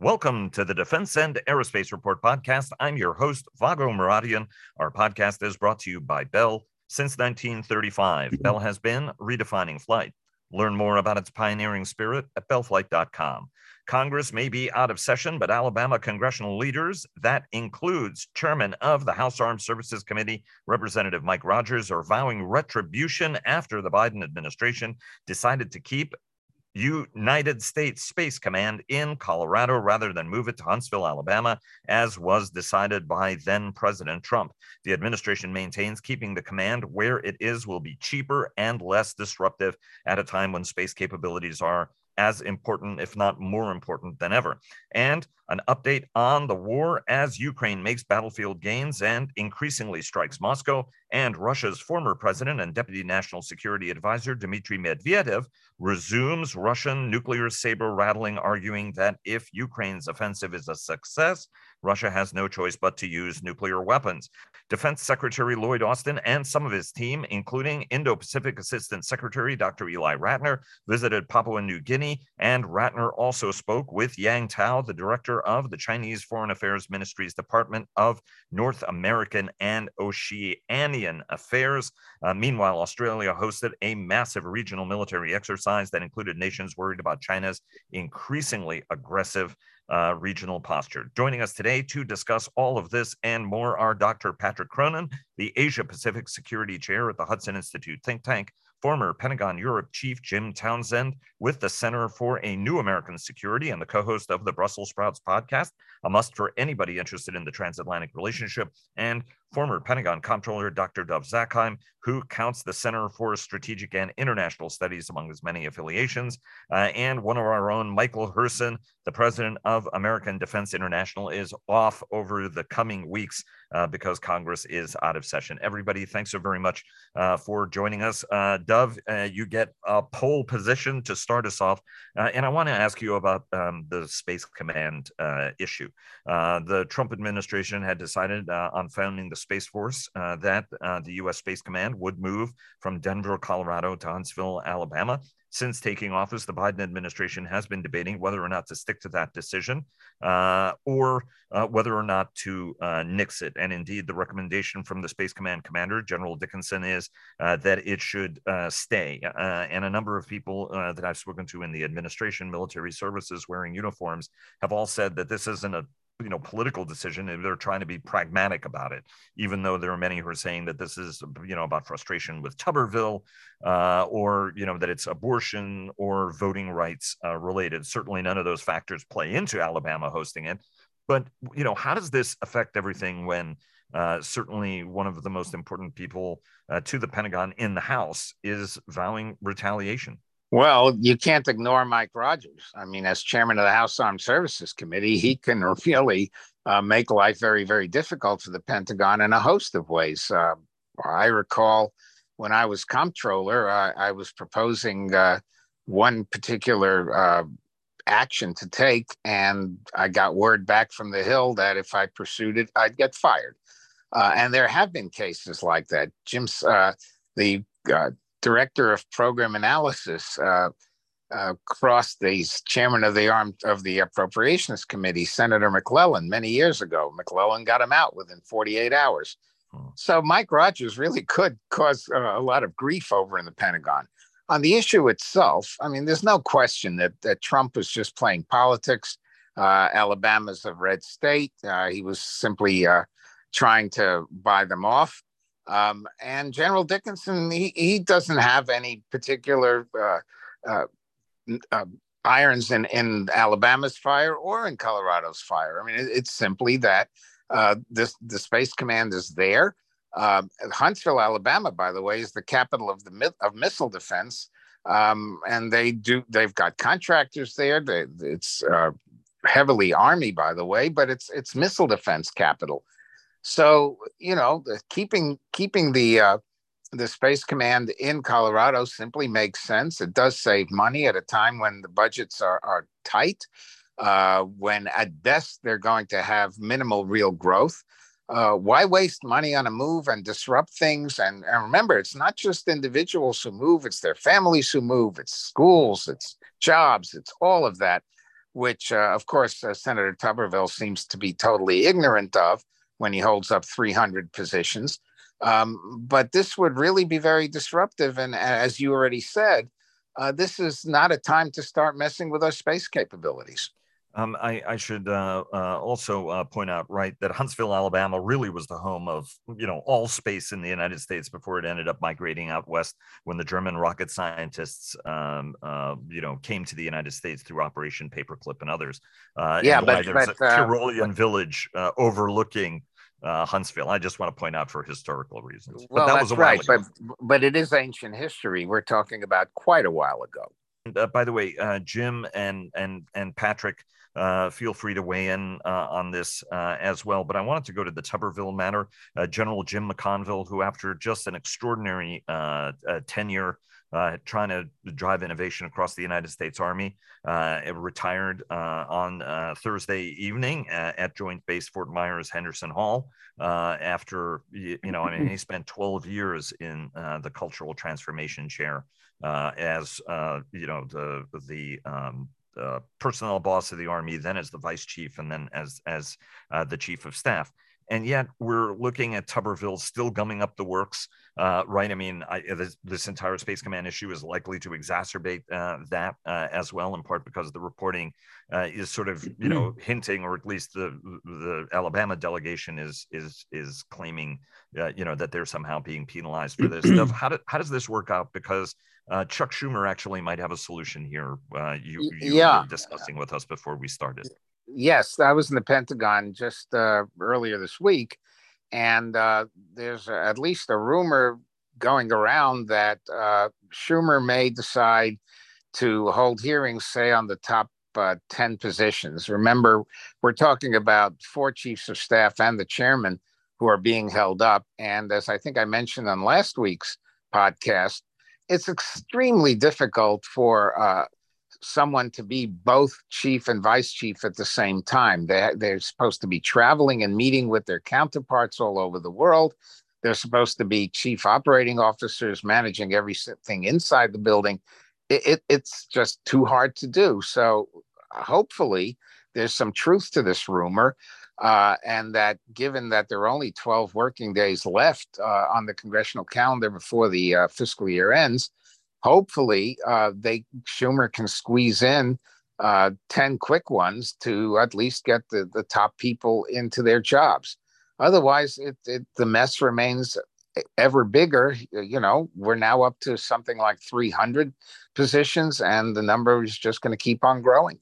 Welcome to the Defense and Aerospace Report podcast. I'm your host, Vago Muradian. Our podcast is brought to you by Bell. Since 1935, mm-hmm. Bell has been redefining flight. Learn more about its pioneering spirit at bellflight.com. Congress may be out of session, but Alabama congressional leaders, that includes Chairman of the House Armed Services Committee, Representative Mike Rogers, are vowing retribution after the Biden administration decided to keep United States Space Command in Colorado rather than move it to Huntsville, Alabama, as was decided by then President Trump. The administration maintains keeping the command where it is will be cheaper and less disruptive at a time when space capabilities are as important, if not more important than ever. And an update on the war as Ukraine makes battlefield gains and increasingly strikes Moscow. And Russia's former president and deputy national security advisor, Dmitry Medvedev, resumes Russian nuclear saber rattling, arguing that if Ukraine's offensive is a success, Russia has no choice but to use nuclear weapons. Defense Secretary Lloyd Austin and some of his team, including Indo Pacific Assistant Secretary Dr. Eli Ratner, visited Papua New Guinea, and Ratner also spoke with Yang Tao, the director of the Chinese Foreign Affairs Ministry's Department of North American and Oceanian Affairs. Uh, meanwhile, Australia hosted a massive regional military exercise that included nations worried about China's increasingly aggressive uh, regional posture. Joining us today to discuss all of this and more are Dr. Patrick Cronin, the Asia Pacific Security Chair at the Hudson Institute think tank, former Pentagon Europe Chief Jim Townsend with the Center for a New American Security and the co host of the Brussels Sprouts podcast, a must for anybody interested in the transatlantic relationship, and former Pentagon Comptroller Dr. Dov Zakheim, who counts the Center for Strategic and International Studies among his many affiliations, uh, and one of our own, Michael Herson, the president of American Defense International, is off over the coming weeks uh, because Congress is out of session. Everybody, thanks so very much uh, for joining us. Uh, Dov, uh, you get a pole position to start us off. Uh, and I want to ask you about um, the Space Command issue. the Trump administration had decided on founding the Space Force that the U.S. Space Command would move from Denver, Colorado to Huntsville, Alabama. Since taking office, the Biden administration has been debating whether or not to stick to that decision uh, or uh, whether or not to uh, nix it. And indeed, the recommendation from the Space Command commander, General Dickinson, is uh, that it should uh, stay. Uh, and a number of people that I've spoken to in the administration, military services wearing uniforms, have all said that this isn't a you know political decision they're trying to be pragmatic about it even though there are many who are saying that this is you know about frustration with tuberville uh, or you know that it's abortion or voting rights uh, related. Certainly none of those factors play into alabama hosting it. But you know how does this affect everything when uh, certainly one of the most important people uh, to the pentagon in the house is vowing retaliation well, you can't ignore Mike Rogers. I mean, as chairman of the House Armed Services Committee, he can really uh, make life very, very difficult for the Pentagon in a host of ways. Uh, I recall when I was comptroller, uh, I was proposing uh, one particular uh, action to take, and I got word back from the Hill that if I pursued it, I'd get fired. Uh, and there have been cases like that. Jim's the director of program analysis uh, uh, crossed the chairman of the arm of the appropriations committee, Senator McClellan, many years ago. McClellan got him out within 48 hours. Hmm. So Mike Rogers really could cause uh, a lot of grief over in the Pentagon. On the issue itself, I mean, there's no question that, that Trump was just playing politics. Uh, Alabama's a red state. Uh, he was simply uh, trying to buy them off. Um, and General Dickinson, he, he doesn't have any particular uh, uh, uh, irons in, in Alabama's fire or in Colorado's fire. I mean, it, it's simply that uh, this, the Space Command is there. Um, Huntsville, Alabama, by the way, is the capital of the of missile defense, um, and they do they've got contractors there. They, it's uh, heavily Army, by the way, but it's it's missile defense capital. So you know, keeping keeping the uh, the Space Command in Colorado simply makes sense. It does save money at a time when the budgets are, are tight, uh, when at best they're going to have minimal real growth. Uh, why waste money on a move and disrupt things? And, and remember, it's not just individuals who move, it's their families who move, it's schools, it's jobs, it's all of that which, uh, of course, uh, Senator Tuberville seems to be totally ignorant of when he holds up 300 positions. Um, but this would really be very disruptive. And as you already said, uh, this is not a time to start messing with our space capabilities. Um, I, I, should uh, uh, also uh, point out, right, that Huntsville, Alabama, really was the home of you know all space in the United States before it ended up migrating out west when the German rocket scientists, um, uh, you know, came to the United States through Operation Paperclip and others. Uh, yeah, and but, there's but, a Tyrolean village overlooking uh, Huntsville. I just want to point out for historical reasons. But well, that was a right, but but it is ancient history. We're talking about quite a while ago. And, uh, by the way, uh, Jim and and and Patrick, uh, feel free to weigh in uh, on this uh, as well. But I wanted to go to the Tuberville matter. General Jim McConville, who after just an extraordinary tenure uh, trying to drive innovation across the United States Army. Uh, retired uh, on uh, Thursday evening at, at, Joint Base Fort Myers Henderson Hall uh, after, you, you, know, I mean, he spent 12 years in uh, the Cultural Transformation Chair as, you know, the, the, um, personnel boss of the army, then as the vice chief, and then as as the chief of staff and yet we're looking at Tuberville still gumming up the works, uh, right? I mean, I, this, this, entire Space Command issue is likely to exacerbate uh, that uh, as well, in part because the reporting uh, is sort of, you know, mm-hmm. hinting, or at least the the Alabama delegation is is is claiming, uh, you know, that they're somehow being penalized for this stuff. How, do, how does this work out? Because uh, Chuck Schumer actually might have a solution here. you you yeah. were discussing with us before we started yes, I was in the Pentagon just uh, earlier this week, and uh, there's at least a rumor going around that uh, Schumer may decide to hold hearings, say, on the top uh, 10 positions. Remember, we're talking about four chiefs of staff and the chairman who are being held up. And as I think I mentioned on last week's podcast, it's extremely difficult for uh, someone to be both chief and vice chief at the same time. They, they're supposed to be traveling and meeting with their counterparts all over the world. They're supposed to be chief operating officers managing everything inside the building. It, it, it's just too hard to do. So hopefully, there's some truth to this rumor. Uh, and that given that there are only 12 working days left uh, on the congressional calendar before the uh, fiscal year ends, hopefully uh, they Schumer can squeeze in uh, 10 quick ones to at least get the, the top people into their jobs. Otherwise, it, it, the mess remains ever bigger. You know, we're now up to something like 300 positions, and the number is just going to keep on growing.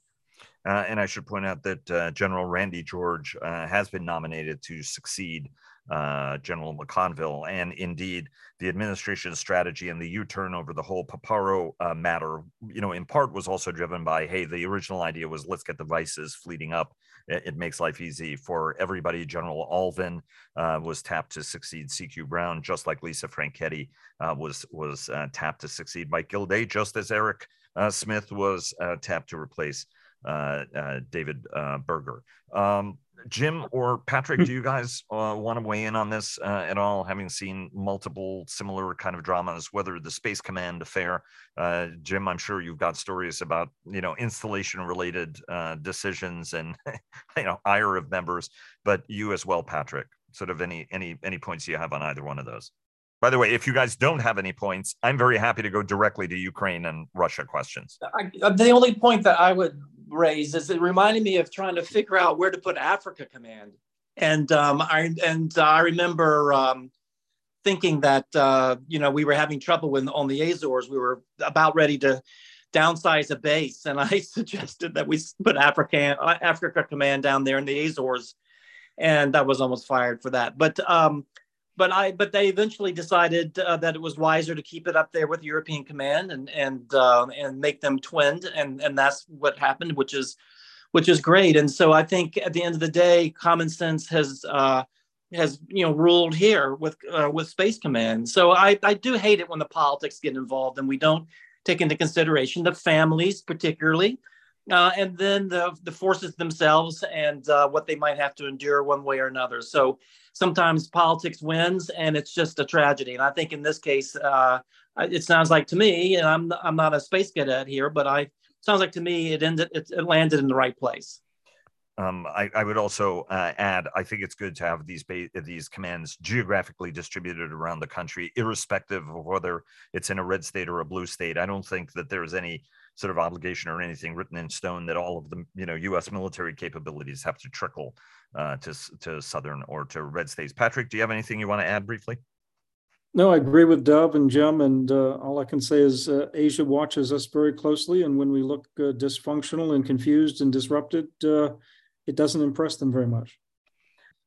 Uh, and I should point out that uh, General Randy George uh, has been nominated to succeed uh, General McConville. And indeed, the administration's strategy and the U-turn over the whole Paparo uh, matter, you know, in part was also driven by, hey, the original idea was let's get the vices fleeting up. It, it makes life easy for everybody. General Allvin uh, was tapped to succeed CQ Brown, just like Lisa Franchetti uh, was was uh, tapped to succeed Mike Gilday, just as Eric uh, Smith was tapped to replace David Berger. Um, Jim or Patrick, do you guys uh, want to weigh in on this uh, at all? Having seen multiple similar kind of dramas, whether the Space Command affair, uh, Jim, I'm sure you've got stories about you know installation related uh, decisions and you know ire of members, but you as well, Patrick. Sort of any any any points you have on either one of those? By the way, if you guys don't have any points, I'm very happy to go directly to Ukraine and Russia questions. I, the only point that I would raised is it reminded me of trying to figure out where to put Africa Command. And um, I and uh, I remember um, thinking that uh, you know we were having trouble with on the Azores. We were about ready to downsize a base, and I suggested that we put Africa Africa Command down there in the Azores, and I was almost fired for that. But um, but I but they eventually decided uh, that it was wiser to keep it up there with European Command and and uh, and make them twinned, and and that's what happened, which is which is great. And so I think at the end of the day, common sense has uh, has you know ruled here with uh, with Space Command. So I I do hate it when the politics get involved and we don't take into consideration the families, particularly. Uh, and then the, the forces themselves and uh, what they might have to endure one way or another. So sometimes politics wins and it's just a tragedy. And I think in this case, uh, it sounds like to me, and I'm I'm not a space cadet here, but I sounds like to me it ended it, it landed in the right place. Um, I, I, would also uh, add, I think it's good to have these ba- these commands geographically distributed around the country, irrespective of whether it's in a red state or a blue state. I don't think that there's any sort of obligation or anything written in stone that all of the you know U.S. military capabilities have to trickle uh, to to southern or to red states. Patrick, do you have anything you want to add briefly? No, I agree with Dov and Jim, and uh, all I can say is uh, Asia watches us very closely, and when we look uh, dysfunctional and confused and disrupted uh, it doesn't impress them very much.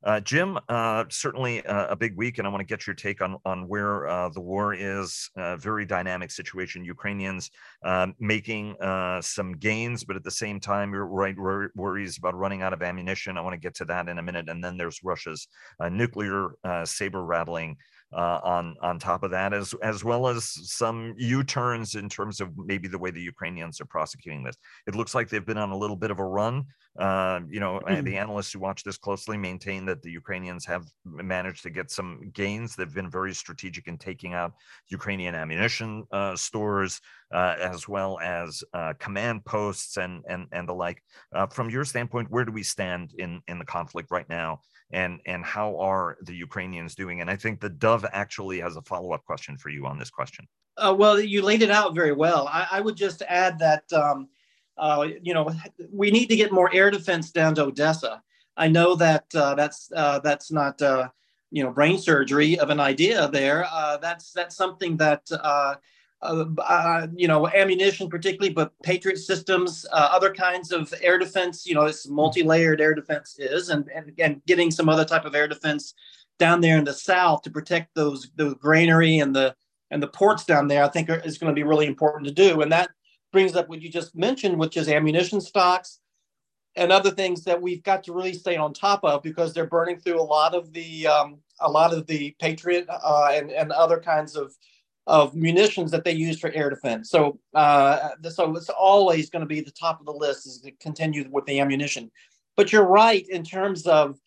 Uh, Jim, uh, certainly uh, a big week, and I want to get your take on on where uh, the war is. A very dynamic situation. Ukrainians um, making uh, some gains, but at the same time, you're right worries about running out of ammunition. I want to get to that in a minute, and then there's Russia's uh, nuclear saber rattling uh, on on top of that, as as well as some U-turns in terms of maybe the way the Ukrainians are prosecuting this. It looks like they've been on a little bit of a run. Uh, you know, mm. the analysts who watch this closely maintain that the Ukrainians have managed to get some gains. They've been very strategic in taking out Ukrainian ammunition uh, stores, uh, as well as uh, command posts and and and the like. Uh, from your standpoint, where do we stand in in the conflict right now? and and how are the Ukrainians doing? And I think the Dov actually has a follow up question for you on this question. Uh, well, you laid it out very well. I, I would just add that um, uh, you know we need to get more air defense down to Odessa. I know that uh, that's that's not you know brain surgery of an idea there. That's that's something that uh, uh, you know, ammunition particularly, but Patriot systems, uh, other kinds of air defense. You know, this multi-layered air defense is, and and again, getting some other type of air defense down there in the south to protect those the granary and the and the ports down there. I think is going to be really important to do, and that brings up what you just mentioned, which is ammunition stocks and other things that we've got to really stay on top of because they're burning through a lot of the um, a lot of the Patriot uh, and and other kinds of of munitions that they use for air defense. So, uh, so it's always going to be the top of the list is to continue with the ammunition. But you're right in terms of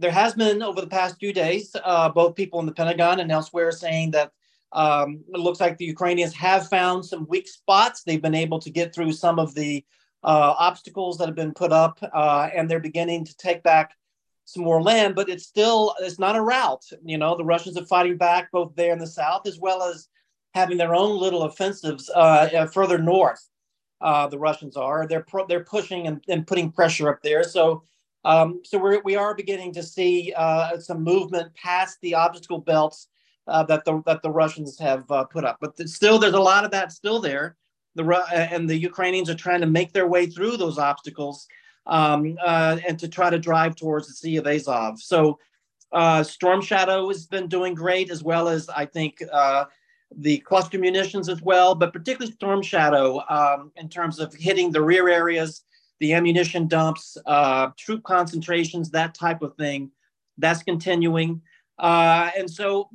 there has been over the past few days, uh, both people in the Pentagon and elsewhere saying that um, it looks like the Ukrainians have found some weak spots. They've been able to get through some of the uh, obstacles that have been put up, uh, and they're beginning to take back some more land. But it's still it's not a rout. You know, the Russians are fighting back both there in the south as well as having their own little offensives uh, uh, further north. Uh, the Russians are they're pro- they're pushing and, and, putting pressure up there. So um, so we're, we are beginning to see uh, some movement past the obstacle belts uh, that the that the Russians have uh, put up. But still, there's a lot of that still there. The and the Ukrainians are trying to make their way through those obstacles um, and to try to drive towards the Sea of Azov. So. Storm Shadow has been doing great, as well as I think the cluster munitions as well, but particularly Storm Shadow um, in terms of hitting the rear areas, the ammunition dumps, uh, troop concentrations, that type of thing. That's continuing. Uh, and so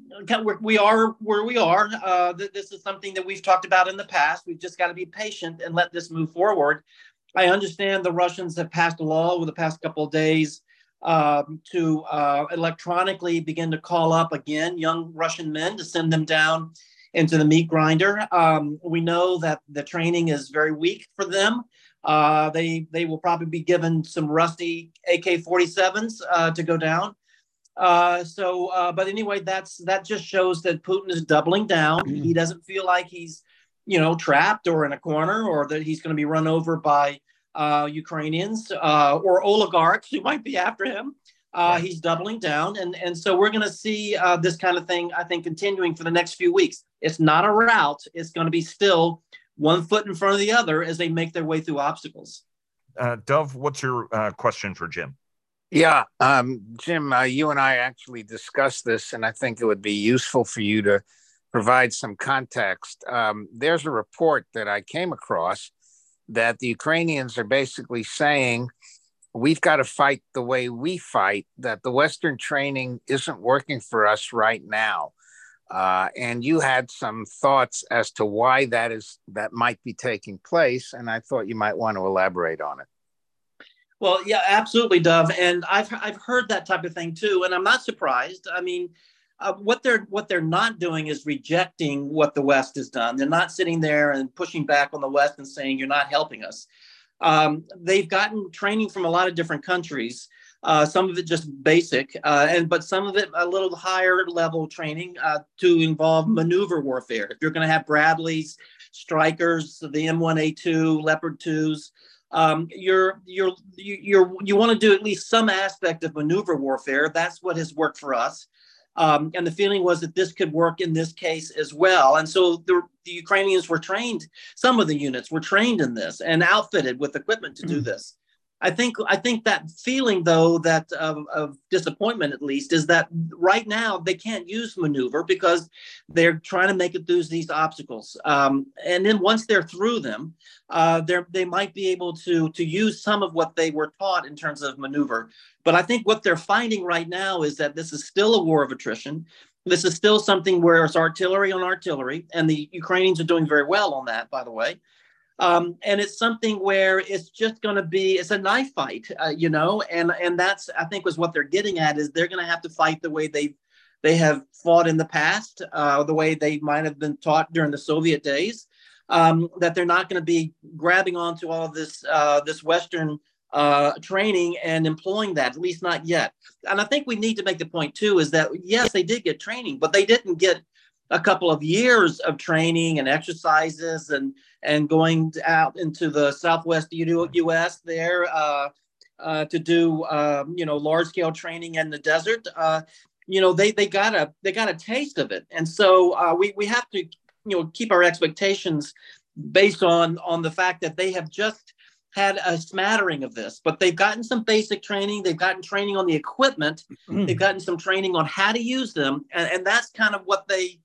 we are where we are. Uh, this is something that we've talked about in the past. We've just got to be patient and let this move forward. I understand the Russians have passed a law over the past couple of days um, to uh, electronically begin to call up again young Russian men to send them down into the meat grinder. Um, we know that the training is very weak for them. Uh, they they will probably be given some rusty AK-47s uh, to go down. Uh, so, uh, but anyway, that's that just shows that Putin is doubling down. Mm-hmm. He doesn't feel like he's you know trapped or in a corner or that he's going to be run over by uh, Ukrainians uh, or oligarchs who might be after him. Uh, he's doubling down, and and so we're going to see uh, this kind of thing. I think continuing for the next few weeks. It's not a rout. It's going to be still one foot in front of the other as they make their way through obstacles. Uh, Dov, what's your uh, question for Jim? Yeah, um, Jim, uh, you and I actually discussed this, and I think it would be useful for you to provide some context. Um, there's a report that I came across that the Ukrainians are basically saying we've got to fight the way we fight, that the Western training isn't working for us right now. Uh, and you had some thoughts as to why that is that might be taking place, and I thought you might want to elaborate on it. Well, yeah, absolutely, Dov, and I've I've heard that type of thing too, and I'm not surprised. I mean, uh, what they're what they're not doing is rejecting what the West has done. They're not sitting there and pushing back on the West and saying you're not helping us. Um, they've gotten training from a lot of different countries. Uh, some of it just basic, uh, and but some of it a little higher level training uh, to involve maneuver warfare. If you're going to have Bradleys, Strykers, the M1A2, Leopard 2s, um, you're you're you're you want to do at least some aspect of maneuver warfare. That's what has worked for us. Um, and the feeling was that this could work in this case as well. And so the, the, Ukrainians were trained, some of the units were trained in this and outfitted with equipment to do mm-hmm. this. I think I think that feeling though that of, of, disappointment at least is that right now they can't use maneuver because they're trying to make it through these obstacles. Um, and then once they're through them, uh, they they might be able to to use some of what they were taught in terms of maneuver. But I think what they're finding right now is that this is still a war of attrition. This is still something where it's artillery on artillery, and the Ukrainians are doing very well on that, by the way. Um, and it's something where it's just going to be it's a knife fight uh, you know and and that's i think was what they're getting at is they're going to have to fight the way they they have fought in the past uh, the way they might have been taught during the soviet days um, that they're not going to be grabbing onto all of this uh, this western uh, training and employing that at least not yet. And i think we need to make the point too is that yes they did get training but they didn't get a couple of years of training and exercises and and going out into the southwest U.S. there uh, uh, to do um, you know large scale training in the desert. Uh, you know they they got a they got a taste of it, and so uh, we we have to you know keep our expectations based on on the fact that they have just had a smattering of this, but they've gotten some basic training. They've gotten training on the equipment. Mm-hmm. They've gotten some training on how to use them, and, and that's kind of what they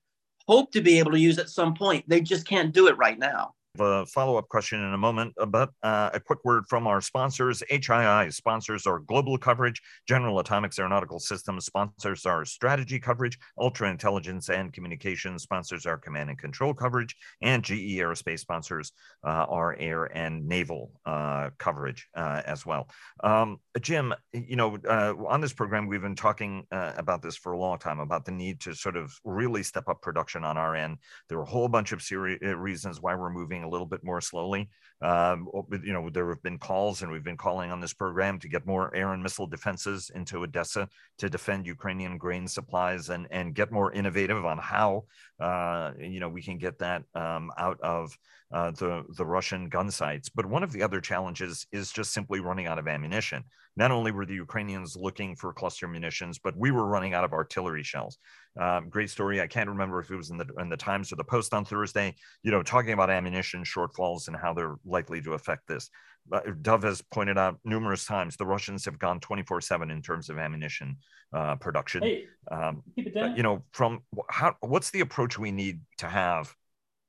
hope to be able to use at some point. They just can't do it right now a follow up question in a moment, uh, but uh, a quick word from our sponsors. HII sponsors our global coverage, General Atomics Aeronautical Systems sponsors our strategy coverage, Ultra Intelligence and Communications sponsors our command and control coverage, and GE Aerospace sponsors uh, our air and naval uh, coverage uh, as well. Um, Jim, you know, uh, on this program, we've been talking about this for a long time about the need to sort of really step up production on our end. There are a whole bunch of serious reasons why we're moving a little bit more slowly. Um, you know, there have been calls, and we've been calling on this program to get more air and missile defenses into Odessa to defend Ukrainian grain supplies and and get more innovative on how uh, you know we can get that um, out of uh, the the Russian gun sites. But one of the other challenges is just simply running out of ammunition. Not only were the Ukrainians looking for cluster munitions, but we were running out of artillery shells. Um, great story. I can't remember if it was in the in the Times or the Post on Thursday. You know, talking about ammunition shortfalls and how they're likely to affect this. But Dov has pointed out numerous times the Russians have gone 24 7 in terms of ammunition uh, production. Hey, um, you know, from how, what's the approach we need to have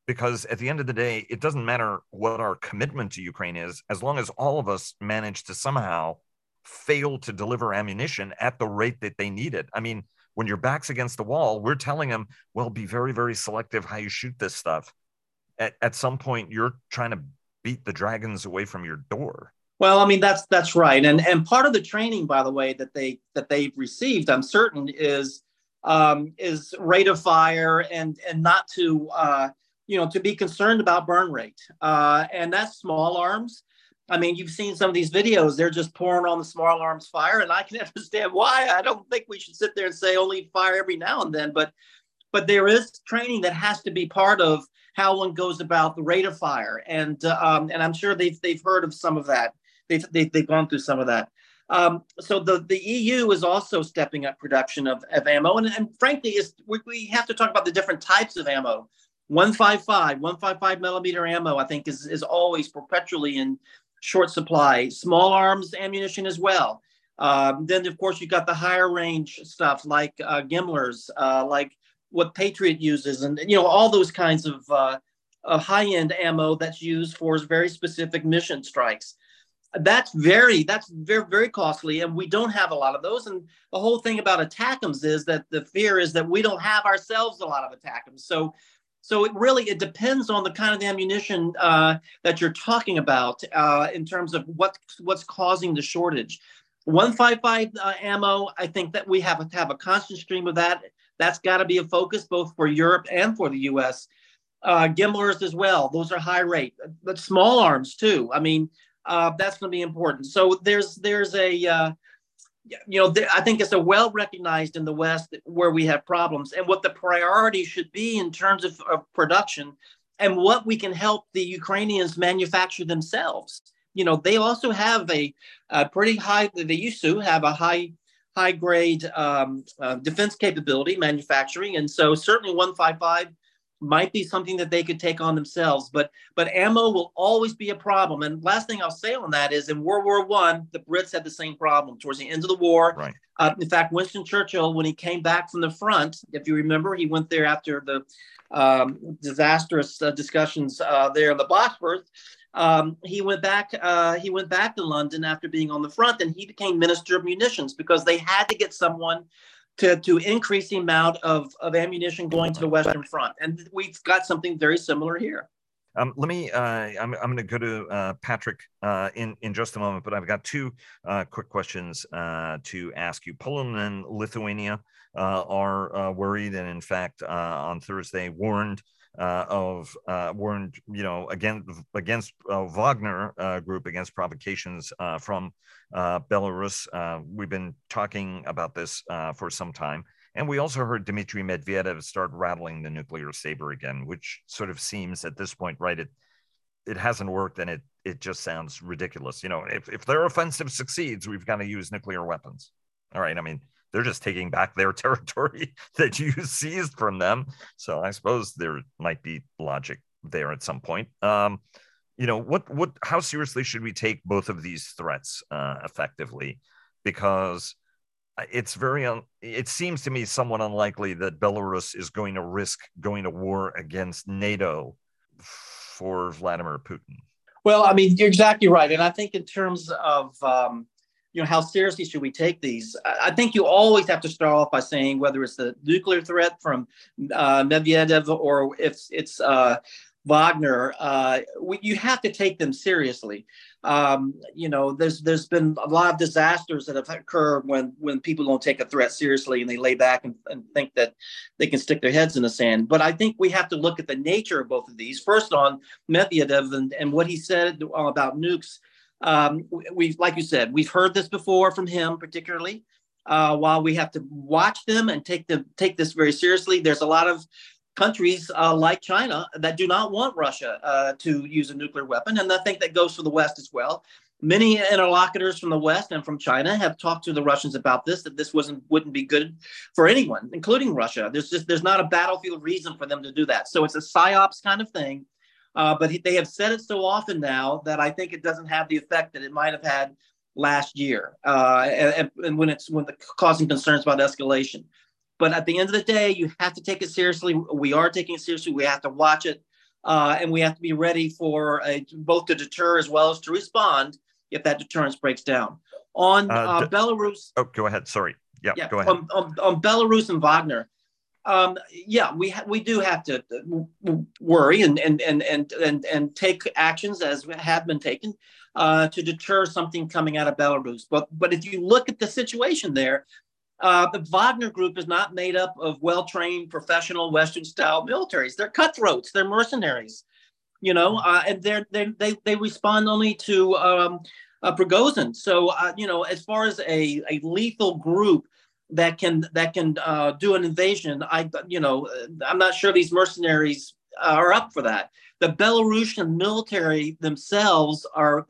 because at the end of the day, it doesn't matter what our commitment to Ukraine is, as long as all of us manage to somehow fail to deliver ammunition at the rate that they need it. I mean, when your back's against the wall, we're telling them, well, be very, very selective how you shoot this stuff. At, at some point, you're trying to beat the dragons away from your door. Well, I mean that's that's right, and and part of the training, by the way, that they that they've received, I'm certain, is um, is rate of fire and and not to uh, you know, to be concerned about burn rate. Uh, and that's small arms. I mean, you've seen some of these videos, they're just pouring on the small arms fire, and I can understand why. I don't think we should sit there and say only fire every now and then, but but there is training that has to be part of how one goes about the rate of fire. And uh, um, and I'm sure they've they've heard of some of that. They've they've, they've gone through some of that. Um, so the, the EU is also stepping up production of, of ammo. And, and frankly, is we, we have to talk about the different types of ammo. 155, 155 millimeter ammo, I think, is, is always perpetually in short supply. Small arms ammunition as well. Um, then, of course, you've got the higher range stuff like uh, GMLRS, uh, like what Patriot uses, and you know all those kinds of, uh, of high end ammo that's used for very specific mission strikes. That's very that's very very costly, and we don't have a lot of those. And the whole thing about ATACMS is that the fear is that we don't have ourselves a lot of ATACMS. So so it really it depends on the kind of ammunition uh, that you're talking about uh, in terms of what what's causing the shortage. 155 uh, ammo, I think that we have to have a constant stream of that That's got to be a focus both for Europe and for the U.S. Uh, as well; those are high rate, but small arms too. I mean, uh, that's going to be important. So there's there's a uh, you know I think it's a well recognized in the West where we have problems and what the priority should be in terms of, of production and what we can help the Ukrainians manufacture themselves. You know, they also have a, a pretty high. They used to have a high high grade um, uh, defense capability manufacturing, and so certainly 155 might be something that they could take on themselves. But but ammo will always be a problem. And last thing I'll say on that is in World War One, the Brits had the same problem towards the end of the war. Right. Uh, in fact, Winston Churchill, when he came back from the front, if you remember, he went there after the um, disastrous uh, discussions uh, there in the Bosphorus. Um, he went back. Uh, he went back to London after being on the front, and he became Minister of Munitions because they had to get someone to, to increase the amount of, of ammunition going to the Western Front. And we've got something very similar here. Um, let me. Uh, I'm, I'm going to go to uh, Patrick uh, in in just a moment, but I've got two uh, quick questions uh, to ask you. Poland and Lithuania uh, are worried, and in fact, on Thursday warned uh, of uh, warned, you know, against against uh, Wagner uh, group against provocations uh, from uh, Belarus. we've been talking about this for some time, and we also heard Dmitry Medvedev start rattling the nuclear saber again, which sort of seems at this point, right? It it hasn't worked, and it it just sounds ridiculous. You know, if if their offensive succeeds, we've got to use nuclear weapons. All right, I mean they're just taking back their territory that you seized from them. So I suppose there might be logic there at some point. Um, you know what? What? How seriously should we take both of these threats uh, effectively? Because it's very un- it seems to me somewhat unlikely that Belarus is going to risk going to war against NATO for Vladimir Putin. Well, I mean, you're exactly right, and I think in terms of um, you know, how seriously should we take these? I think you always have to start off by saying whether it's the nuclear threat from uh, Medvedev or if it's uh, Wagner, uh, we, you have to take them seriously. Um, you know, there's there's been a lot of disasters that have occurred when when people don't take a threat seriously and they lay back and, and think that they can stick their heads in the sand. But I think we have to look at the nature of both of these. First, on Medvedev and, and what he said about nukes um, we, like you said, we've heard this before from him, particularly. Uh, while we have to watch them and take them take this very seriously, there's a lot of countries uh, like China that do not want Russia uh, to use a nuclear weapon, and I think that goes for the West as well. Many interlocutors from the West and from China have talked to the Russians about this that this wasn't wouldn't be good for anyone, including Russia. There's just there's not a battlefield reason for them to do that. So it's a psyops kind of thing uh, but he, they have said it so often now that I think it doesn't have the effect that it might have had last year, uh, and, and, when it's when the causing concerns about escalation. But at the end of the day, you have to take it seriously. We are taking it seriously. We have to watch it, uh, and we have to be ready for a, both to deter as well as to respond if that deterrence breaks down. On uh, uh Belarus. Oh, go ahead. Sorry. Yeah, yeah go ahead. On, on, on Belarus and Wagner, um, yeah, we ha- we do have to uh, worry and and and and and, and take actions as have been taken uh, to deter something coming out of Belarus. But but if you look at the situation there, uh, the Wagner Group is not made up of well-trained professional Western-style militaries. They're cutthroats. They're mercenaries. You know, uh, and they're, they they they respond only to um, uh, Prigozhin. So uh, you know, as far as a, a lethal group that can that can uh, do an invasion. I you know I'm not sure these mercenaries are up for that. The Belarusian military themselves are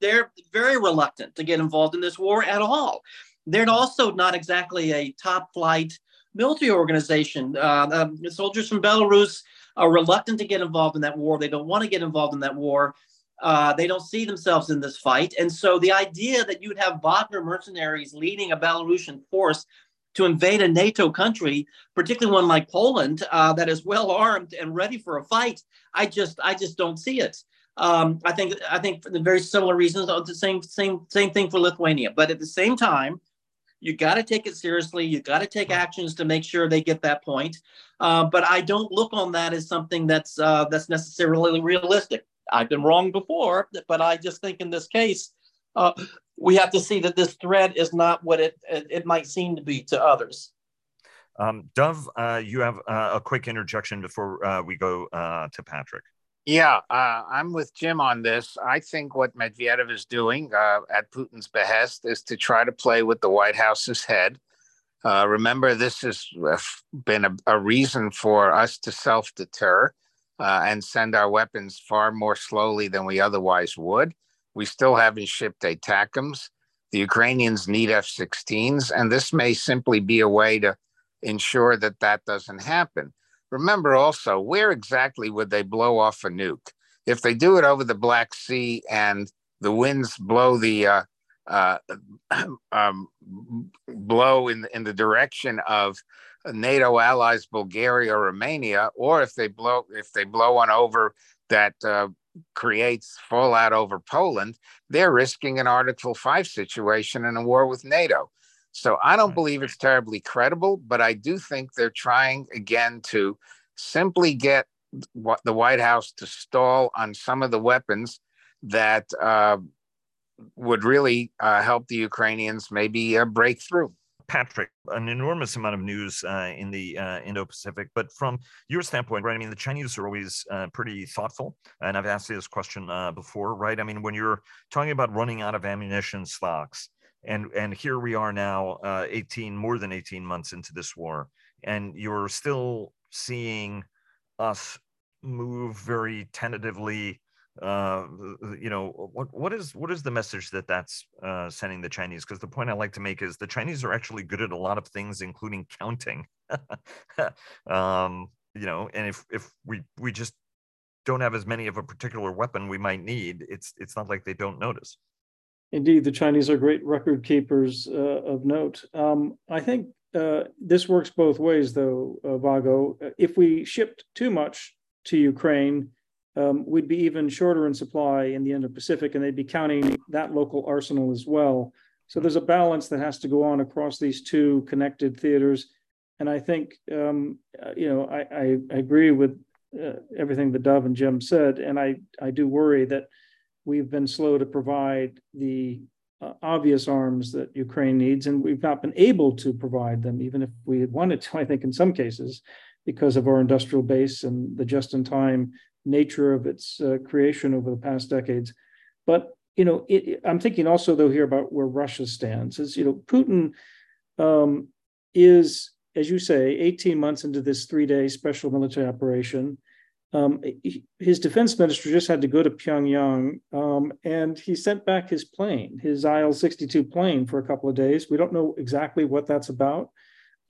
they're very reluctant to get involved in this war at all. They're also not exactly a top flight military organization. Uh, um, soldiers from Belarus are reluctant to get involved in that war. They don't want to get involved in that war. Uh, they don't see themselves in this fight. And so the idea that you'd have Wagner mercenaries leading a Belarusian force to invade a NATO country, particularly one like Poland, uh, that is well armed and ready for a fight, I just I just don't see it. Um, I think I think for the very similar reasons, the same same same thing for Lithuania. But at the same time, you got to take it seriously. You got to take actions to make sure they get that point. Uh, but I don't look on that as something that's uh, that's necessarily realistic. I've been wrong before, but I just think in this case, uh, we have to see that this threat is not what it, it, it might seem to be to others. Um, Dov, uh, you have uh, a quick interjection before uh, we go uh, to Patrick. Yeah, uh, I'm with Jim on this. I think what Medvedev is doing uh, at Putin's behest is to try to play with the White House's head. remember, this has been a, a, reason for us to self deter and send our weapons far more slowly than we otherwise would. We still haven't shipped ATACMS. The Ukrainians need F 16s, and this may simply be a way to ensure that that doesn't happen. Remember also, where exactly would they blow off a nuke? If they do it over the Black Sea and the winds blow the uh, uh, um, blow in in the direction of NATO allies, Bulgaria or Romania, or if they blow if they blow one over that uh, creates fallout over Poland, they're risking an Article Five situation and a war with NATO. So I don't believe it's terribly credible, but I do think they're trying again to simply get what the White House to stall on some of the weapons that uh, would really uh, help the Ukrainians maybe uh, break through. Patrick, an enormous amount of news uh, in the uh, Indo-Pacific, but from your standpoint, right? I mean, the Chinese are always uh, pretty thoughtful, and I've asked you this question uh, before, right? I mean, when you're talking about running out of ammunition stocks, and and here we are now uh, 18 more than 18 months into this war and you're still seeing us move very tentatively uh, you know what what is what is the message that that's uh, sending the chinese because the point i like to make is the chinese are actually good at a lot of things including counting um, you know and if if we we just don't have as many of a particular weapon we might need it's it's not like they don't notice Indeed, the Chinese are great record keepers uh, of note. Um, I think uh, this works both ways, though, uh, Vago. If we shipped too much to Ukraine, um, we'd be even shorter in supply in the Indo-Pacific, and they'd be counting that local arsenal as well. So there's a balance that has to go on across these two connected theaters. And I think, um, uh, you know, I, I, agree with uh, everything that Dov and Jim said, and I, I do worry that we've been slow to provide the uh, obvious arms that Ukraine needs, and we've not been able to provide them, even if we had wanted to, I think, in some cases, because of our industrial base and the just in time nature of its uh, creation over the past decades. But you know, it, I'm thinking also though here about where Russia stands. Is you know, Putin um, is, as you say, 18 months into this three-day special military operation. Um, his defense minister just had to go to Pyongyang um, and he sent back his plane, his IL 62 plane, for a couple of days. We don't know exactly what that's about,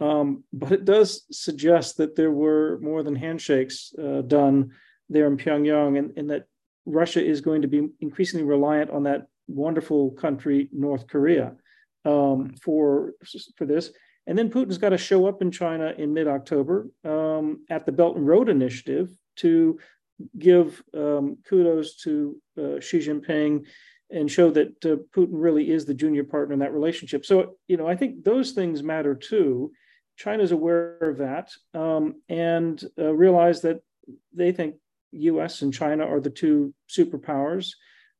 um, but it does suggest that there were more than handshakes uh, done there in Pyongyang and, and, that Russia is going to be increasingly reliant on that wonderful country, North Korea, um, for, for this. And then Putin's got to show up in China in mid October um, at the Belt and Road Initiative to give um, kudos to uh, Xi Jinping and show that uh, Putin really is the junior partner in that relationship. So, you know, I think those things matter too. China's aware of that um, and uh, realize that they think U.S. and China are the two superpowers,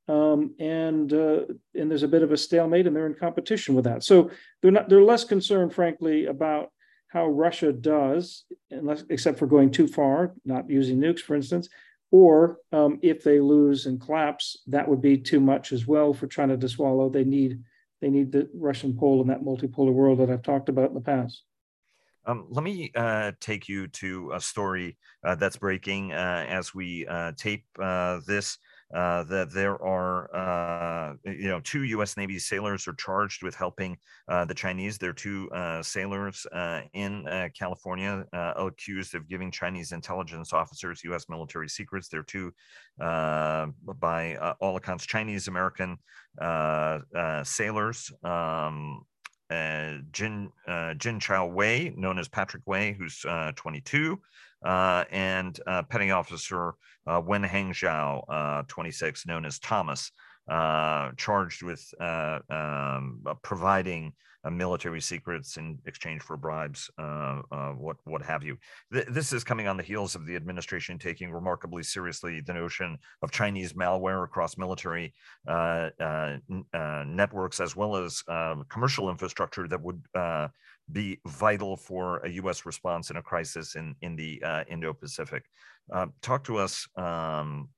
um, and uh, and there's a bit of a stalemate, and they're in competition with that. So they're not they're less concerned, frankly, about how Russia does, unless, except for going too far, not using nukes, for instance, or um, if they lose and collapse, that would be too much as well for China to swallow. They need they need the Russian pole in that multipolar world that I've talked about in the past. Um, let me uh, take you to a story uh, that's breaking uh, as we uh, tape uh, this uh, that there are, you know, two U.S. Navy sailors are charged with helping the Chinese. There are two sailors in California accused of giving Chinese intelligence officers U.S. military secrets. They're two, by all accounts, Chinese American sailors. Um, uh, Jin uh, Jin Chao Wei, known as Patrick Wei, who's uh, 22, uh, and uh, Petty Officer Wenheng Zhao, uh, 26, known as Thomas. charged with um, providing uh, military secrets in exchange for bribes, uh, uh, what what have you. Th- this is coming on the heels of the administration taking remarkably seriously the notion of Chinese malware across military uh, uh, uh, networks as well as commercial infrastructure that would be vital for a U.S. response in a crisis in in the Indo-Pacific. talk to us. Um,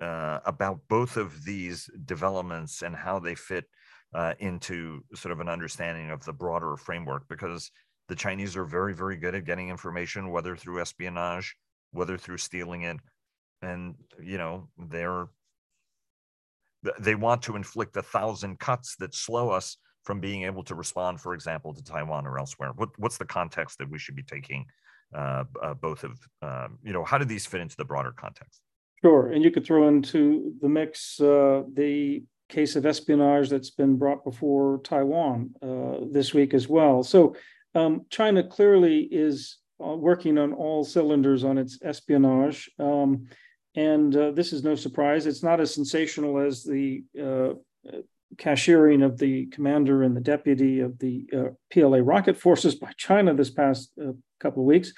about both of these developments and how they fit uh, into sort of an understanding of the broader framework because the Chinese are very, very good at getting information, whether through espionage, whether through stealing it. And, you know, they're, they want to inflict a thousand cuts that slow us from being able to respond, for example, to Taiwan or elsewhere. What, what's the context that we should be taking uh, uh, both of, um, you know, how do these fit into the broader context? Sure. And you could throw into the mix uh, the case of espionage that's been brought before Taiwan uh, this week as well. So um, China clearly is uh, working on all cylinders on its espionage. Um, and uh, this is no surprise. It's not as sensational as the uh, cashiering of the commander and the deputy of the uh, PLA rocket forces by China this past uh, couple of weeks.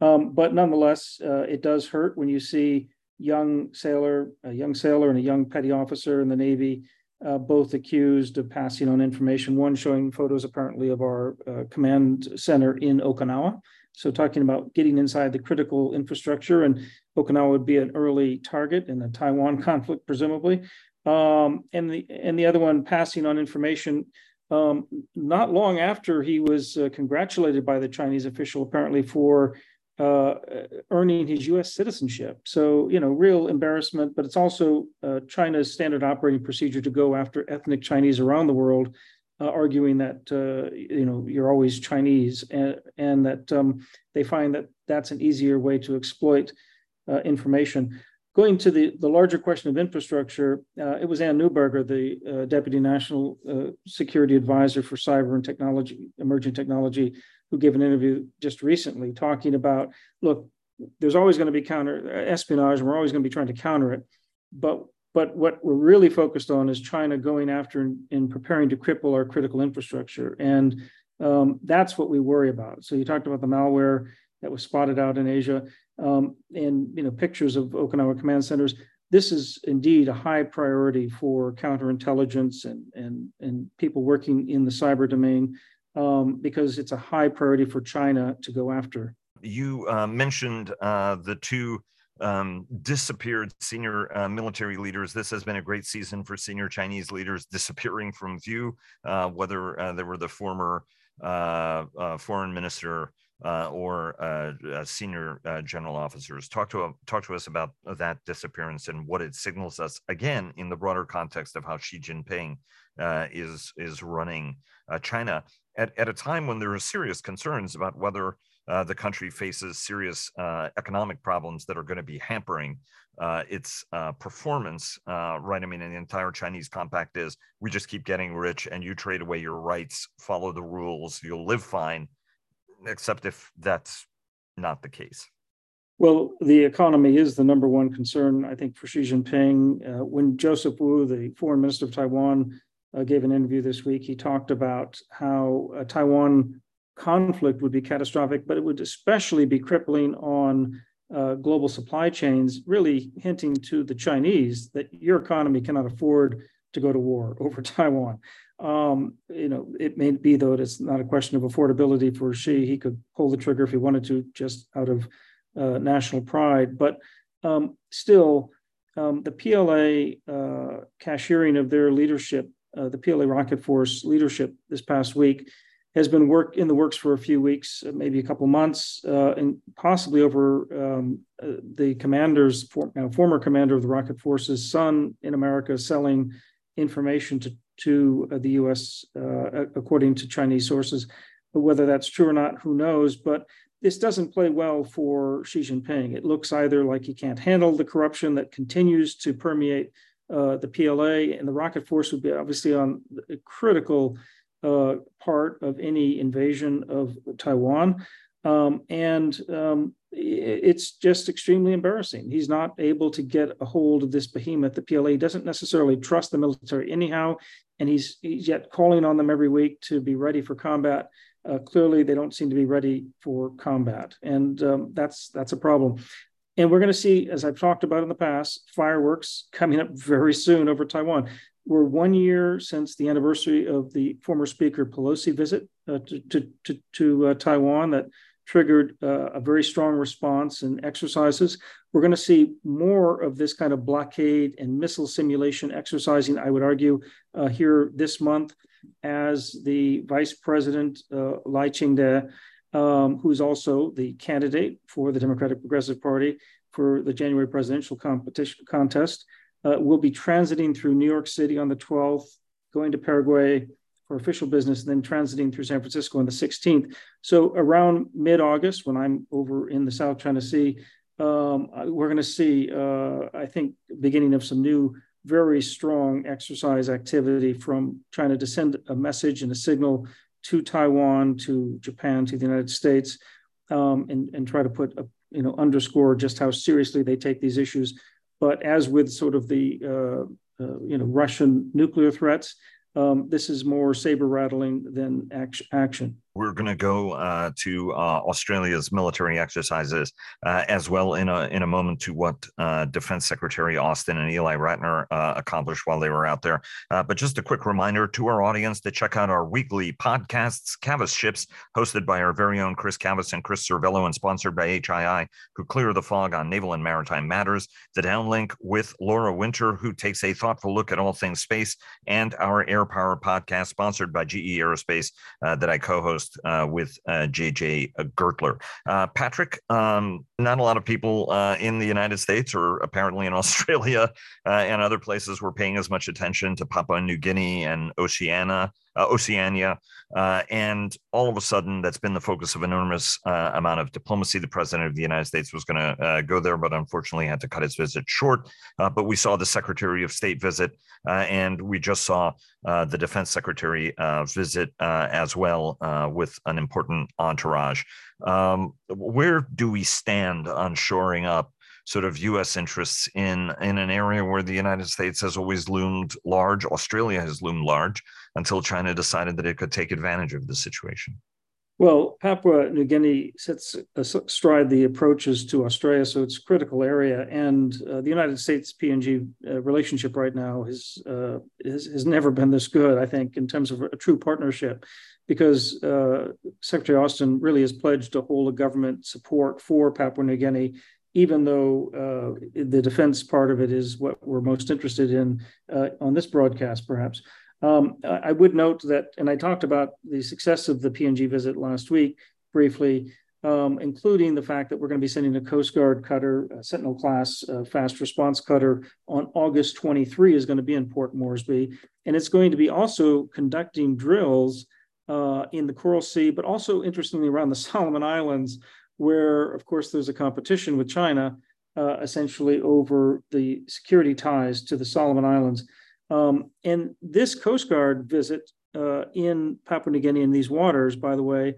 Um, but nonetheless, it does hurt when you see young sailor, a young sailor and a young petty officer in the Navy, uh, both accused of passing on information. One showing photos apparently of our uh, command center in Okinawa. So talking about getting inside the critical infrastructure, and Okinawa would be an early target in the Taiwan conflict, presumably. Um, and the and the other one passing on information um, not long after he was uh, congratulated by the Chinese official, apparently for uh, earning his U.S. citizenship. So, you know, real embarrassment, but it's also uh, China's standard operating procedure to go after ethnic Chinese around the world, uh, arguing that, uh, you know, you're always Chinese and, and that um, they find that that's an easier way to exploit uh, information. Going to the, the larger question of infrastructure, uh, it was Anne Neuberger, the Deputy National Security Advisor for Cyber and Technology, Emerging Technology, who gave an interview just recently talking about look, there's always going to be counter espionage, and we're always going to be trying to counter it. But but what we're really focused on is China going after and, and preparing to cripple our critical infrastructure, and um, that's what we worry about. So you talked about the malware that was spotted out in Asia, um, and you know pictures of Okinawa command centers. This is indeed a high priority for counterintelligence and and and people working in the cyber domain um, because it's a high priority for China to go after. You uh, mentioned uh, the two um, disappeared senior uh, military leaders. This has been a great season for senior Chinese leaders disappearing from view, uh, whether uh, they were the former uh, foreign minister uh, or uh, uh, senior general officers. Talk to talk to us about that disappearance and what it signals us again in the broader context of how Xi Jinping is is running China at, at a time when there are serious concerns about whether uh, the country faces serious uh, economic problems that are going to be hampering uh, its uh, performance, uh, right? I mean, the entire Chinese compact is we just keep getting rich and you trade away your rights, follow the rules, you'll live fine, except if that's not the case. Well, the economy is the number one concern, I think, for Xi Jinping. Uh, when Joseph Wu, the foreign minister of Taiwan, uh, gave an interview this week. He talked about how a Taiwan conflict would be catastrophic, but it would especially be crippling on uh, global supply chains, really hinting to the Chinese that your economy cannot afford to go to war over Taiwan. Um, you know, it may be though it's not a question of affordability for Xi. He could pull the trigger if he wanted to, just out of uh, national pride. But um, still, um, the PLA uh, cashiering of their leadership uh, the PLA Rocket Force leadership this past week has been work in the works for a few weeks, uh, maybe a couple months, uh, and possibly over um, uh, the commander's for, uh, former commander of the Rocket Force's son in America selling information to to uh, the U.S. according to Chinese sources. Whether that's true or not, who knows? But this doesn't play well for Xi Jinping. It looks either like he can't handle the corruption that continues to permeate uh, the PLA and the rocket force would be obviously on a critical uh, part of any invasion of Taiwan. Um, and um, it's just extremely embarrassing. He's not able to get a hold of this behemoth. The PLA doesn't necessarily trust the military anyhow, and he's, he's yet calling on them every week to be ready for combat. Uh, clearly, they don't seem to be ready for combat, and um, that's that's a problem. And we're going to see, as I've talked about in the past, fireworks coming up very soon over Taiwan. We're one year since the anniversary of the former Speaker Pelosi visit uh, to, to, to, to uh, Taiwan that triggered uh, a very strong response and exercises. We're going to see more of this kind of blockade and missile simulation exercising, I would argue, uh, here this month as the Vice President uh, Lai Ching-te um, who's also the candidate for the Democratic Progressive Party for the January presidential competition contest, uh, will be transiting through New York City on the 12th, going to Paraguay for official business, and then transiting through San Francisco on the 16th. So around mid-August, when I'm over in the South China Sea, um, we're going to see, uh, I think, beginning of some new very strong exercise activity from China to send a message and a signal to Taiwan, to Japan, to the United States, um, and, and try to put a, you know underscore just how seriously they take these issues. But as with sort of the uh, uh, you know Russian nuclear threats, um, this is more saber rattling than action. We're going to go uh, to uh, Australia's military exercises uh, as well in a in a moment to what uh, Defense Secretary Austin and Eli Ratner uh, accomplished while they were out there. Uh, but just a quick reminder to our audience to check out our weekly podcasts, Cavas Ships, hosted by our very own Chris Cavas and Chris Servello, and sponsored by HII, who clear the fog on naval and maritime matters. The downlink with Laura Winter, who takes a thoughtful look at all things space, and our Air Power podcast, sponsored by GE Aerospace, that I co-host uh, with uh, JJ Gertler. Uh, Patrick, um, not a lot of people uh, in the United States or apparently in Australia uh, and other places were paying as much attention to Papua New Guinea and Oceania uh, Oceania. Uh, and all of a sudden, that's been the focus of enormous uh, amount of diplomacy. The president of the United States was going to uh, go there, but unfortunately had to cut his visit short. Uh, but we saw the Secretary of State visit, uh, and we just saw the Defense Secretary visit as well with an important entourage. Um, where do we stand on shoring up sort of U.S. interests in in an area where the United States has always loomed large. Australia has loomed large until China decided that it could take advantage of the situation. Well, Papua New Guinea sits astride the approaches to Australia, so it's a critical area. And uh, the United States PNG uh, relationship right now has, uh, has, has never been this good, I think, in terms of a true partnership, because uh, Secretary Austin really has pledged to hold a government support for Papua New Guinea even though uh, the defense part of it is what we're most interested in uh, on this broadcast, perhaps. Um, I would note that, and I talked about the success of the PNG visit last week briefly, um, including the fact that we're going to be sending a Coast Guard cutter, a Sentinel class uh, fast response cutter on August 23 is going to be in Port Moresby. And it's going to be also conducting drills uh, in the Coral Sea, but also interestingly around the Solomon Islands where, of course, there's a competition with China uh, essentially over the security ties to the Solomon Islands. Um, and this Coast Guard visit uh, in Papua New Guinea in these waters, by the way,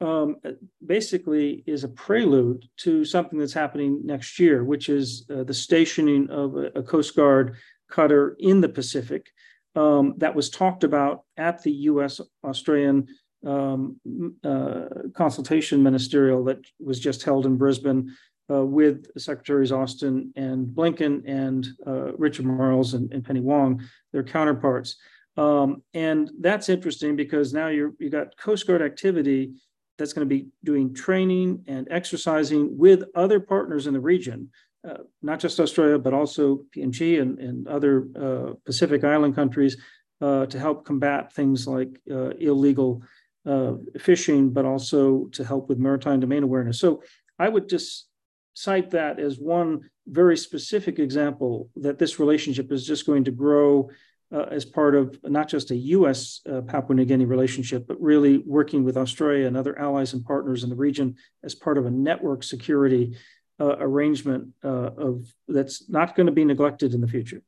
um, basically is a prelude to something that's happening next year, which is uh, the stationing of a, a, Coast Guard cutter in the Pacific um, that was talked about at the US Australian um, uh, consultation ministerial that was just held in Brisbane with Secretaries Austin and Blinken and uh, Richard Marles and, and, Penny Wong, their counterparts. Um, and that's interesting because now you're you got Coast Guard activity that's going to be doing training and exercising with other partners in the region, uh, not just Australia, but also PNG and, and other uh, Pacific Island countries uh, to help combat things like uh, illegal uh, fishing, but also to help with maritime domain awareness. So I would just cite that as one very specific example that this relationship is just going to grow uh, as part of not just a US uh, Papua New Guinea relationship, but really working with Australia and other allies and partners in the region as part of a network security uh, arrangement uh, of that's not going to be neglected in the future.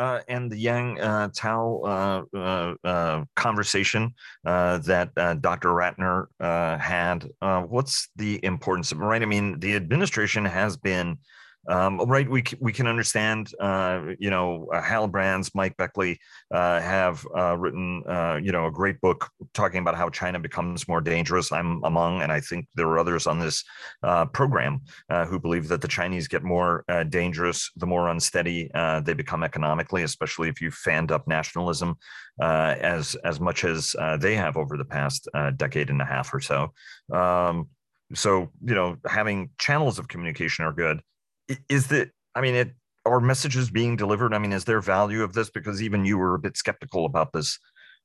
Uh, and the Yang uh, Tao uh, uh, uh conversation that Dr. Ratner had, what's the importance of right? I mean, the administration has been um, right, we we can understand. Uh, you know, uh, Hal Brands, Mike Beckley uh, have uh, written, uh, you know, a great book talking about how China becomes more dangerous. I'm among, and I think there are others on this uh, program who believe that the Chinese get more dangerous the more unsteady they become economically, especially if you fanned up nationalism as as much as they have over the past decade and a half or so. Um, so you know, having channels of communication are good is that i mean it are messages being delivered? I mean is there value of this? Because even you were a bit skeptical about this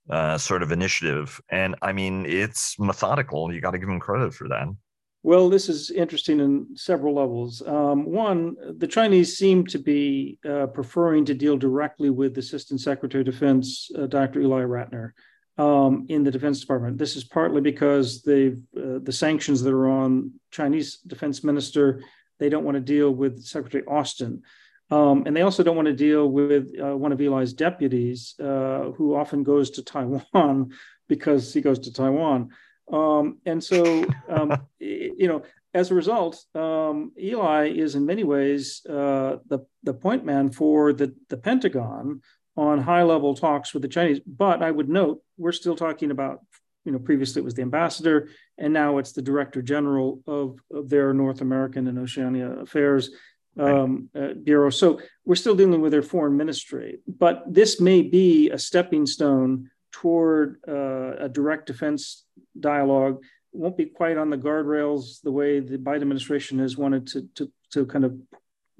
uh, sort of initiative. And i mean it's methodical. You got to give them credit for that. Well this is interesting in several levels. Um, one the chinese seem to be uh, preferring to deal directly with assistant secretary of defense uh, dr eli ratner um, in the defense department. This is partly because they've uh, the sanctions that are on chinese defense minister they don't want to deal with Secretary Austin. Um, and they also don't want to deal with uh, one of Eli's deputies, uh, who often goes to Taiwan because he goes to Taiwan. Um, and so, um, you know, as a result, um, Eli is in many ways uh, the, the point man for the, the Pentagon on high level talks with the Chinese. But I would note, we're still talking about you know, previously it was the ambassador, and now it's the director general of, of their North American and Oceania affairs um, uh, bureau. So we're still dealing with their foreign ministry, but this may be a stepping stone toward uh, a direct defense dialogue. It won't be quite on the guardrails the way the Biden administration has wanted to to, to kind of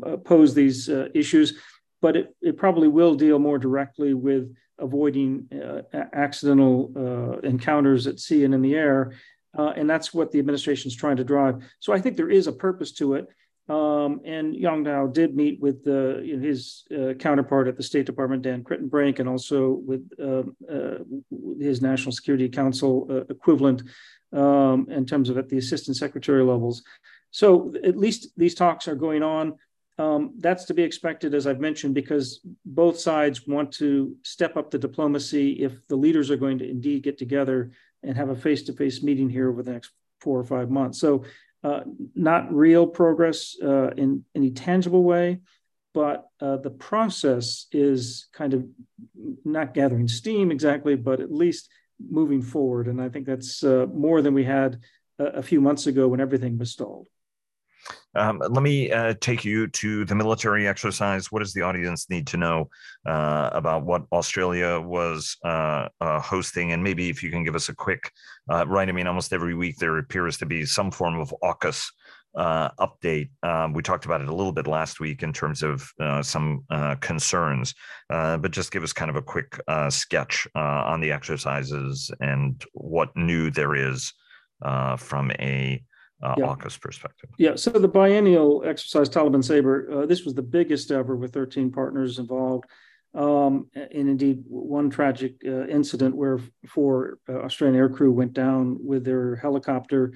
uh, pose these uh, issues, but it, it probably will deal more directly with avoiding uh, accidental uh, encounters at sea and in the air. Uh, and that's what the administration is trying to drive. So I think there is a purpose to it. Um, and Yang Tao did meet with the, you know, his uh, counterpart at the State Department, Dan Kritenbrink, and also with um, uh, his National Security Council uh, equivalent um, in terms of at the assistant secretary levels. So at least these talks are going on. Um, that's to be expected, as I've mentioned, because both sides want to step up the diplomacy if the leaders are going to indeed get together and have a face to face meeting here over the next four or five months. So, uh, not real progress uh, in any tangible way, but uh, the process is kind of not gathering steam exactly, but at least moving forward. And I think that's uh, more than we had a, a few months ago when everything was stalled. Um, let me uh, take you to the military exercise. What does the audience need to know uh, about what Australia was uh, uh hosting? And maybe if you can give us a quick, uh, right? I mean, almost every week there appears to be some form of AUKUS uh, update. Um, we talked about it a little bit last week in terms of some concerns, but just give us kind of a quick sketch on the exercises and what new there is from a uh, yeah. AUKUS perspective. Yeah, so the biennial exercise Talisman Sabre, uh, this was the biggest ever with 13 partners involved. Um, and indeed, one tragic uh, incident where four uh, Australian aircrew went down with their helicopter.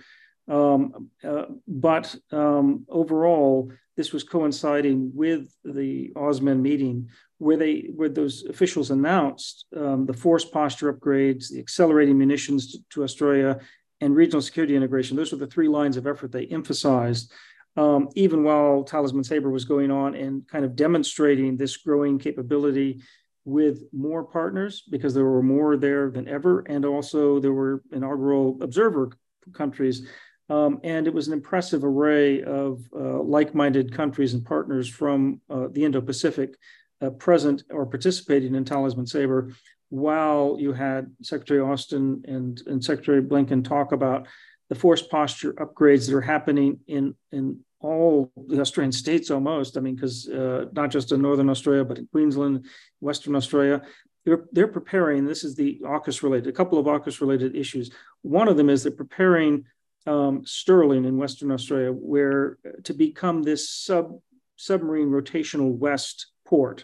Um, uh, but um, overall, this was coinciding with the AUSMIN meeting where they where those officials announced um, the force posture upgrades, the accelerating munitions to, to Australia, and regional security integration. Those were the three lines of effort they emphasized, um, even while Talisman Sabre was going on and kind of demonstrating this growing capability with more partners because there were more there than ever. And also there were inaugural observer countries. Um, and it was an impressive array of uh, like minded countries and partners from uh, the Indo Pacific uh, present or participating in Talisman Sabre while you had Secretary Austin and, and Secretary Blinken talk about the force posture upgrades that are happening in, in all the Australian states almost. I mean, because uh, not just in Northern Australia, but in Queensland, Western Australia, they're, they're preparing. This is the AUKUS related, a couple of AUKUS related issues. One of them is they're preparing um, Stirling in Western Australia, where to become this sub submarine rotational west port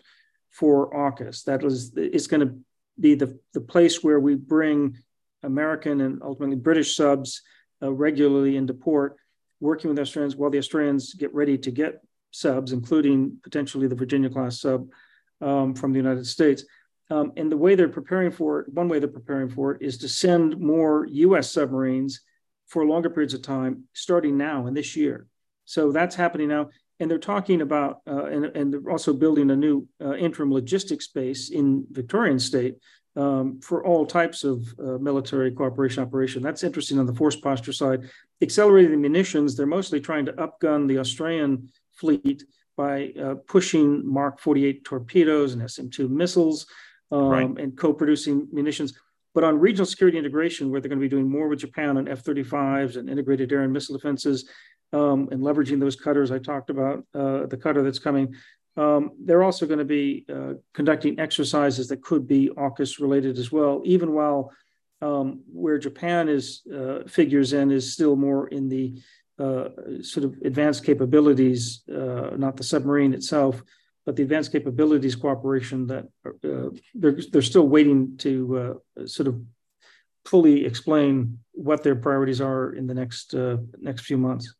for AUKUS. That is, it's going to be the, the place where we bring American and ultimately British subs uh, regularly into port, working with Australians while the Australians get ready to get subs, including potentially the Virginia class sub. um, from the United States. Um, and the way they're preparing for it, one way they're preparing for it is to send more US submarines for longer periods of time, starting now in this year. So that's happening now. And they're talking about, uh, and, and they're also building a new uh, interim logistics base in Victorian state um, for all types of uh, military cooperation operation. That's interesting on the force posture side. Accelerating munitions, they're mostly trying to upgun the Australian fleet by uh, pushing Mark 48 torpedoes and SM 2 missiles um, right. and co producing munitions. But on regional security integration, where they're going to be doing more with Japan on F 35s and integrated air and missile defenses um, and leveraging those cutters I talked about, uh, the cutter that's coming, um, they're also going to be uh, conducting exercises that could be AUKUS related as well, even while um, where Japan is uh, figures in is still more in the uh, sort of advanced capabilities, uh, not the submarine itself, but the advanced capabilities cooperation that uh, they're, they're still waiting to sort of fully explain what their priorities are in the next next few months.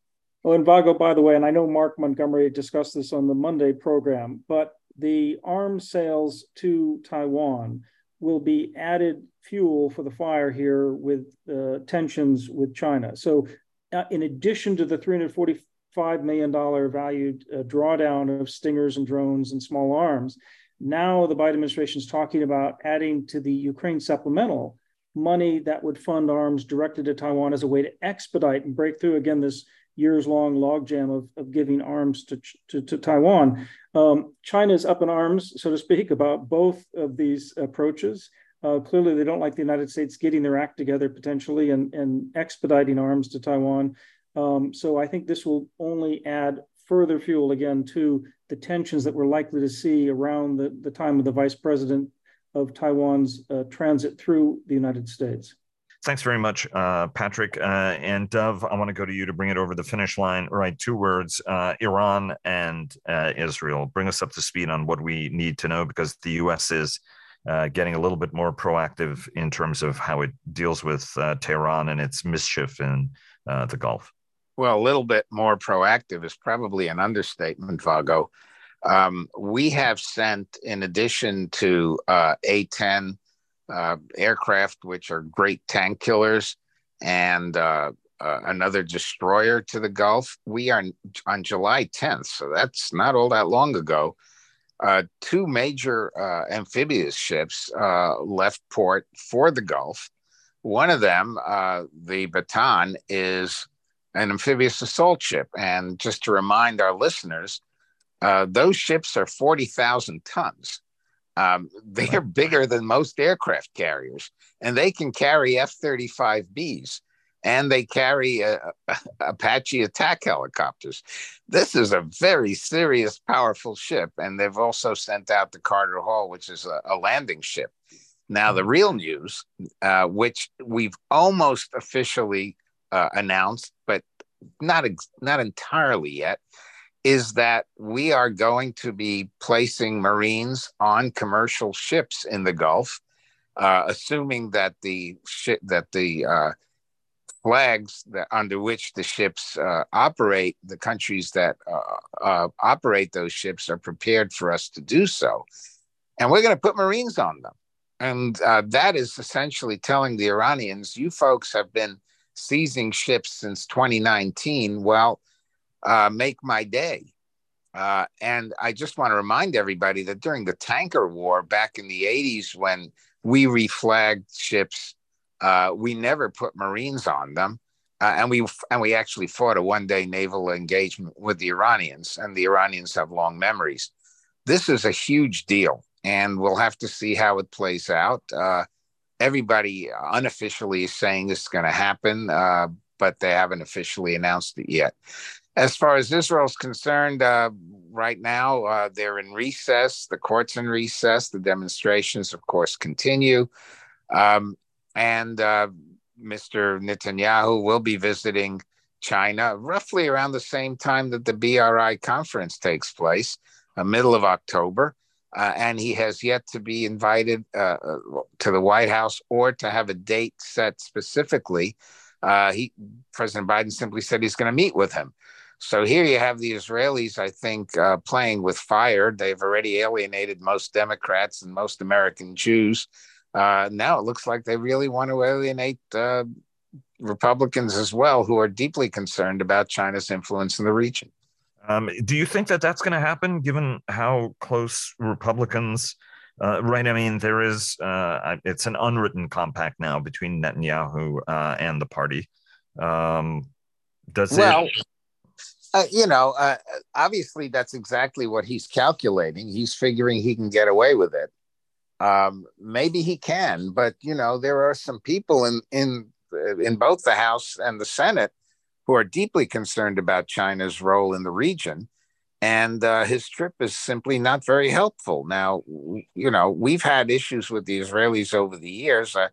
Oh, and Vago, by the way, and I know Mark Montgomery discussed this on the Monday program, but the arms sales to Taiwan will be added fuel for the fire here with uh, tensions with China. So, uh, in addition to the $345 million valued uh, drawdown of stingers and drones and small arms, now the Biden administration is talking about adding to the Ukraine supplemental money that would fund arms directed to Taiwan as a way to expedite and break through again this years long logjam of, of giving arms to, to, to Taiwan. Um, China is up in arms, so to speak, about both of these approaches. Uh, clearly, they don't like the United States getting their act together potentially and, and expediting arms to Taiwan. Um, so I think this will only add further fuel again to the tensions that we're likely to see around the, the time of the vice president of Taiwan's uh, transit through the United States. Thanks very much, uh, Patrick. Uh, and Dov, I want to go to you to bring it over the finish line. Right, two words uh, Iran and uh, Israel. Bring us up to speed on what we need to know because the U.S. is uh, getting a little bit more proactive in terms of how it deals with uh, Tehran and its mischief in the Gulf. Well, a little bit more proactive is probably an understatement, Vago. Um, we have sent, in addition to A 10 uh, aircraft, which are great tank killers, and uh, uh, another destroyer to the Gulf. We are on July 10th, so that's not all that long ago. Uh, two major uh, amphibious ships uh, left port for the Gulf. One of them, the Bataan, is an amphibious assault ship. And just to remind our listeners, those ships are 40,000 tons. Um, they are bigger than most aircraft carriers, and they can carry F 35Bs and they carry uh, Apache attack helicopters. This is a very serious, powerful ship. And they've also sent out the Carter Hall, which is a, a landing ship. Now, the mm-hmm. real news, uh, which we've almost officially uh, announced, but not ex- not entirely yet, is that we are going to be placing Marines on commercial ships in the Gulf, uh, assuming that the that the uh, flags that under which the ships uh, operate, the countries that uh, uh, operate those ships are prepared for us to do so, and we're going to put Marines on them, and uh, that is essentially telling the Iranians, you folks have been seizing ships since 2019. Well uh, make my day. Uh, and I just want to remind everybody that during the tanker war back in the 80s, when we reflagged ships, uh, we never put Marines on them. Uh, and we and we actually fought a one-day naval engagement with the Iranians, and the Iranians have long memories. This is a huge deal, and we'll have to see how it plays out. Uh, everybody unofficially is saying this is going to happen, uh, but they haven't officially announced it yet. As far as Israel's concerned, uh, right now uh, they're in recess. The court's in recess. The demonstrations, of course, continue. Um, and uh, Mr. Netanyahu will be visiting China roughly around the same time that the BRI conference takes place, uh, middle of October. Uh, and he has yet to be invited uh, uh, to the White House or to have a date set specifically. he President Biden simply said he's going to meet with him. So here you have the Israelis, I think, uh, playing with fire. They've already alienated most Democrats and most American Jews. Uh, now it looks like they really want to alienate uh, Republicans as well, who are deeply concerned about China's influence in the region. Um, do you think that that's going to happen, given how close Republicans? Uh, right. I mean, there is. Uh, it's an unwritten compact now between Netanyahu uh, and the party. Um, does well, it? Uh, you know, uh, obviously that's exactly what he's calculating. He's figuring he can get away with it. Um, maybe he can, but you know, there are some people in in in both the House and the Senate who are deeply concerned about China's role in the region. And uh, his trip is simply not very helpful. Now, you know, we've had issues with the Israelis over the years. I,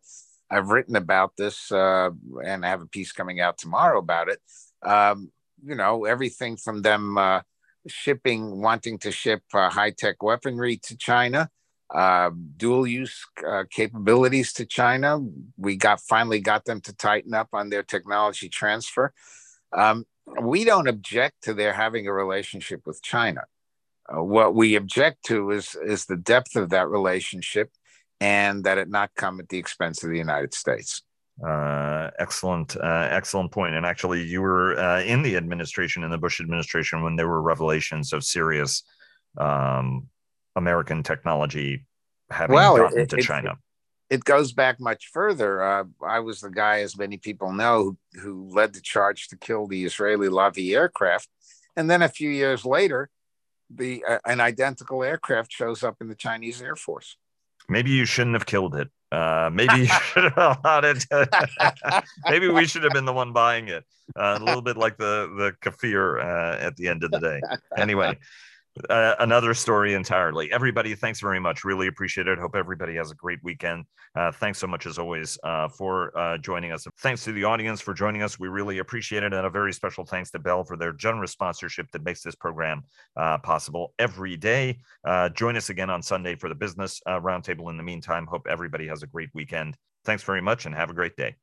I've written about this uh, and I have a piece coming out tomorrow about it. Um, you know, everything from them uh, shipping, wanting to ship uh, high tech weaponry to China uh, dual use uh, capabilities to China. We got finally got them to tighten up on their technology transfer. Um, we don't object to their having a relationship with China. Uh, what we object to is is the depth of that relationship and that it not come at the expense of the United States. Uh, excellent, uh, excellent point. And actually, you were uh, in the administration, in the Bush administration, when there were revelations of serious um, American technology having well, gotten it, to it, China? It goes back much further. Uh, I was the guy, as many people know, who, who led the charge to kill the Israeli Lavi aircraft, and then a few years later, the uh, an identical aircraft shows up in the Chinese Air Force. Maybe you shouldn't have killed it. Uh, maybe you should have allowed it. To, maybe we should have been the one buying it. Uh, a little bit like the the Kfir uh, at the end of the day. Anyway, another story entirely. Everybody, thanks very much. Really appreciate it. Hope everybody has a great weekend. Uh, thanks so much, as always, uh, for uh, joining us. Thanks to the audience for joining us. We really appreciate it. And a very special thanks to Bell for their generous sponsorship that makes this program uh, possible every day. Uh, join us again on Sunday for the business roundtable. In the meantime, hope everybody has a great weekend. Thanks very much and have a great day.